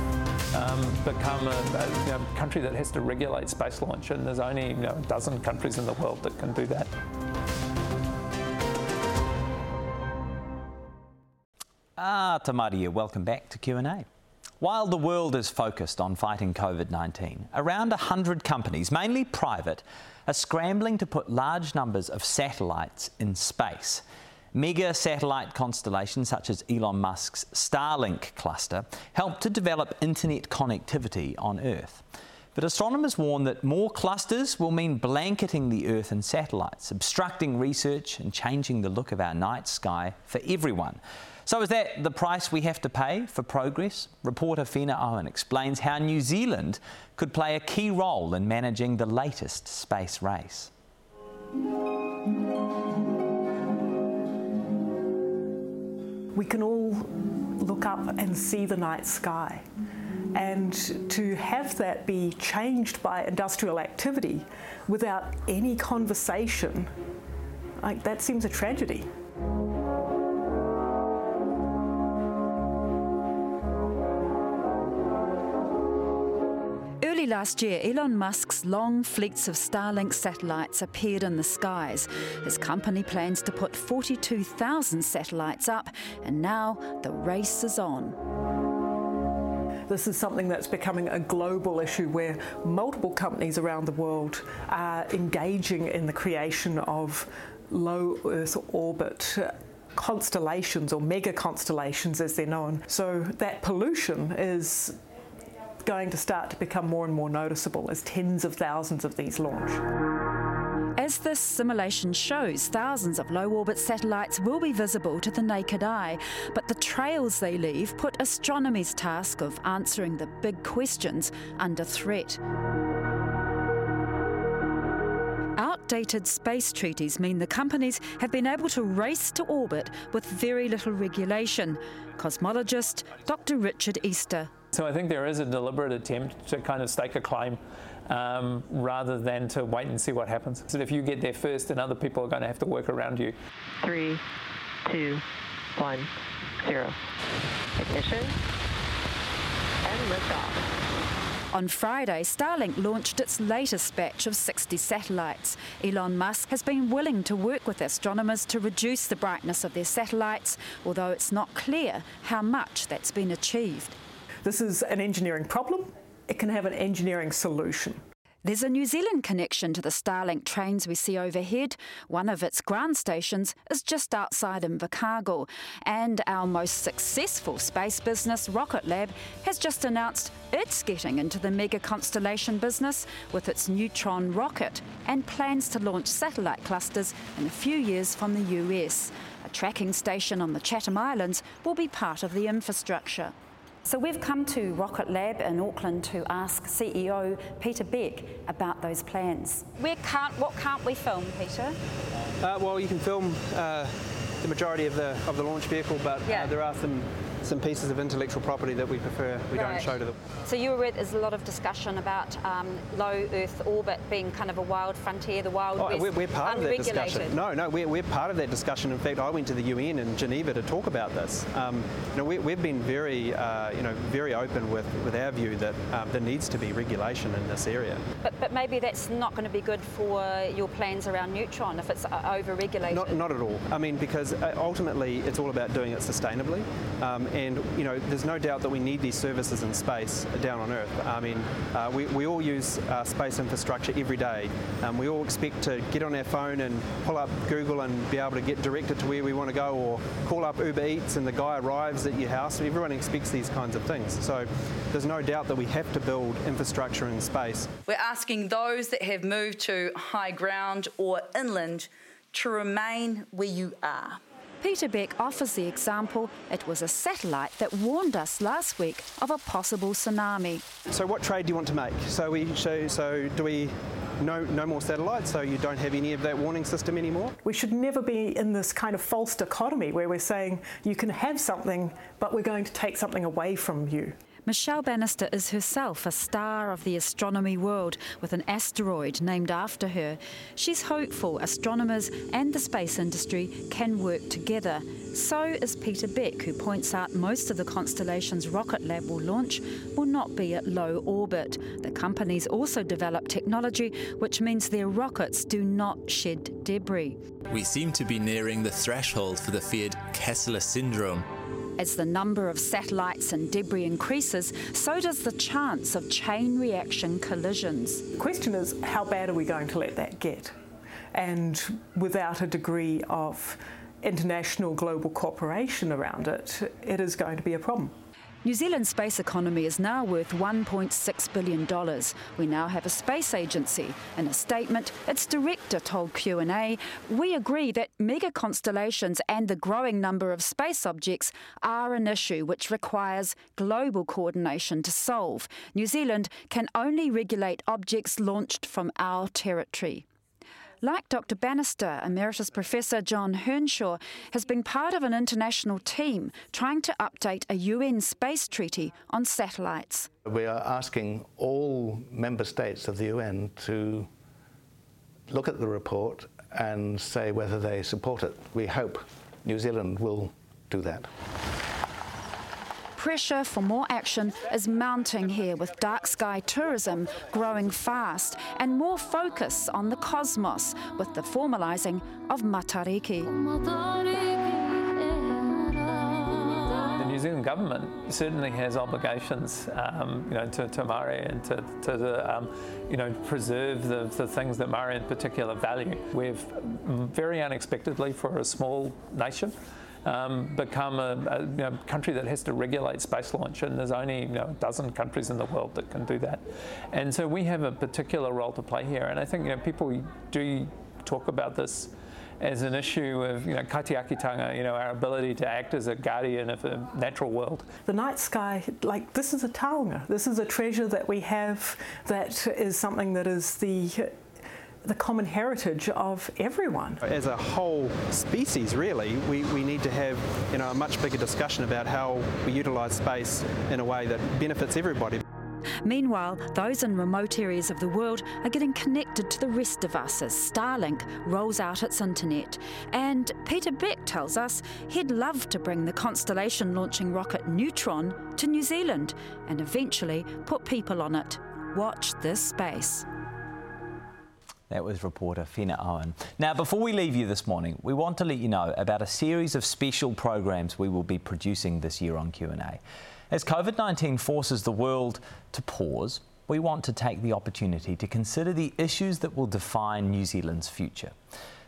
um, become a, a you know, country that has to regulate space launch, and there's only you know, a dozen countries in the world that can do that. Ah, Tamaria, welcome back to Q&A. While the world is focused on fighting COVID 19, around 100 companies, mainly private, are scrambling to put large numbers of satellites in space. Mega satellite constellations such as Elon Musk's Starlink cluster help to develop internet connectivity on Earth. But astronomers warn that more clusters will mean blanketing the Earth in satellites, obstructing research and changing the look of our night sky for everyone. So, is that the price we have to pay for progress? Reporter Fina Owen explains how New Zealand could play a key role in managing the latest space race. We can all look up and see the night sky. And to have that be changed by industrial activity without any conversation, like that seems a tragedy. Last year, Elon Musk's long fleets of Starlink satellites appeared in the skies. His company plans to put 42,000 satellites up, and now the race is on. This is something that's becoming a global issue where multiple companies around the world are engaging in the creation of low Earth orbit constellations or mega constellations as they're known. So that pollution is going to start to become more and more noticeable as tens of thousands of these launch. As this simulation shows, thousands of low orbit satellites will be visible to the naked eye, but the trails they leave put astronomy's task of answering the big questions under threat. Outdated space treaties mean the companies have been able to race to orbit with very little regulation. Cosmologist Dr. Richard Easther so I think there is a deliberate attempt to kind of stake a claim um, rather than to wait and see what happens. So if you get there first, then other people are going to have to work around you. Three, two, one, zero. Ignition and liftoff. On Friday, Starlink launched its latest batch of 60 satellites. Elon Musk has been willing to work with astronomers to reduce the brightness of their satellites, although it's not clear how much that's been achieved. This is an engineering problem. It can have an engineering solution. There's a New Zealand connection to the Starlink trains we see overhead. One of its ground stations is just outside Invercargill. And our most successful space business, Rocket Lab, has just announced it's getting into the mega constellation business with its Neutron rocket and plans to launch satellite clusters in a few years from the US. A tracking station on the Chatham Islands will be part of the infrastructure. So we've come to Rocket Lab in Auckland to ask CEO Peter Beck about those plans. Where can't, what can't we film, Peter? Uh, well, you can film uh, the majority of the of the launch vehicle, but yeah. uh, there are some some pieces of intellectual property that we prefer we right. don't show to them. So you were aware there's a lot of discussion about um, low Earth orbit being kind of a wild frontier, the wild oh, west, we're, we're part of that discussion. No, no, we're, we're part of that discussion. In fact, I went to the UN in Geneva to talk about this. Um, you know, we, have been very, uh, you know, very open with, with our view that um, there needs to be regulation in this area. But, but maybe that's not going to be good for your plans around Neutron if it's uh, over-regulated. Not, not at all. I mean, because uh, ultimately it's all about doing it sustainably. Um, and you know, there's no doubt that we need these services in space down on Earth. I mean, uh, we, we all use uh, space infrastructure every day. Um, we all expect to get on our phone and pull up Google and be able to get directed to where we want to go, or call up Uber Eats and the guy arrives at your house. Everyone expects these kinds of things. So there's no doubt that we have to build infrastructure in space. We're asking those that have moved to high ground or inland to remain where you are. Peter Beck offers the example it was a satellite that warned us last week of a possible tsunami. So, what trade do you want to make? So, we so, so do we no, no more satellites, so you don't have any of that warning system anymore? We should never be in this kind of false dichotomy where we're saying you can have something, but we're going to take something away from you. Michele Bannister is herself a star of the astronomy world with an asteroid named after her. She's hopeful astronomers and the space industry can work together. So is Peter Beck, who points out most of the constellations Rocket Lab will launch will not be at low orbit. The companies also develop technology which means their rockets do not shed debris. We seem to be nearing the threshold for the feared Kessler syndrome as the number of satellites and debris increases, so does the chance of chain reaction collisions. The question is how bad are we going to let that get? And without a degree of international global cooperation around it, it is going to be a problem. New Zealand's space economy is now worth $1.6 billion. We now have a space agency. In a statement, its director told Q&A, we agree that mega constellations and the growing number of space objects are an issue which requires global coordination to solve. New Zealand can only regulate objects launched from our territory. Like Dr. Bannister, Emeritus Professor John Hearnshaw has been part of an international team trying to update a UN space treaty on satellites. We are asking all member states of the UN to look at the report and say whether they support it. We hope New Zealand will do that pressure for more action is mounting here with dark sky tourism growing fast and more focus on the cosmos with the formalising of Matariki. The New Zealand government certainly has obligations, um, you know, to, to Maori and to, to um, you know, preserve the, the things that Maori in particular value. We've very unexpectedly for a small nation um, become a, a you know, country that has to regulate space launch, and there's only you know, a dozen countries in the world that can do that. And so we have a particular role to play here, and I think you know, people do talk about this as an issue of you know kaitiakitanga, you know our ability to act as a guardian of the natural world. The night sky, like this is a taonga. This is a treasure that we have. That is something that is the the common heritage of everyone. As a whole species, really, we, we need to have you know, a much bigger discussion about how we utilise space in a way that benefits everybody. Meanwhile, those in remote areas of the world are getting connected to the rest of us as Starlink rolls out its internet. And Peter Beck tells us he'd love to bring the constellation launching rocket Neutron to New Zealand and eventually put people on it. Watch this space. That was reporter Fina Owen. Now, before we leave you this morning, we want to let you know about a series of special programs we will be producing this year on Q&A. As COVID-19 forces the world to pause, we want to take the opportunity to consider the issues that will define New Zealand's future.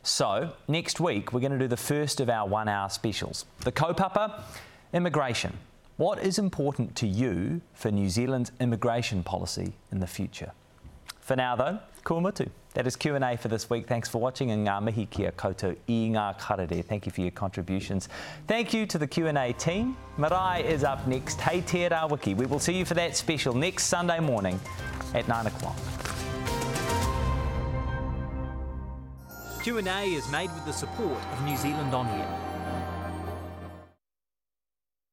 So, next week, we're going to do the first of our one hour specials. The kaupapa, immigration. What is important to you for New Zealand's immigration policy in the future? For now, though, kua That is Q&A for this week. Thanks for watching and ngā mihi kia koutou i ngā karere. Thank you for your contributions. Thank you to the Q&A team. Marae is up next. Hey Te Wiki. We will see you for that special next Sunday morning at 9 o'clock. Q&A is made with the support of New Zealand On Air.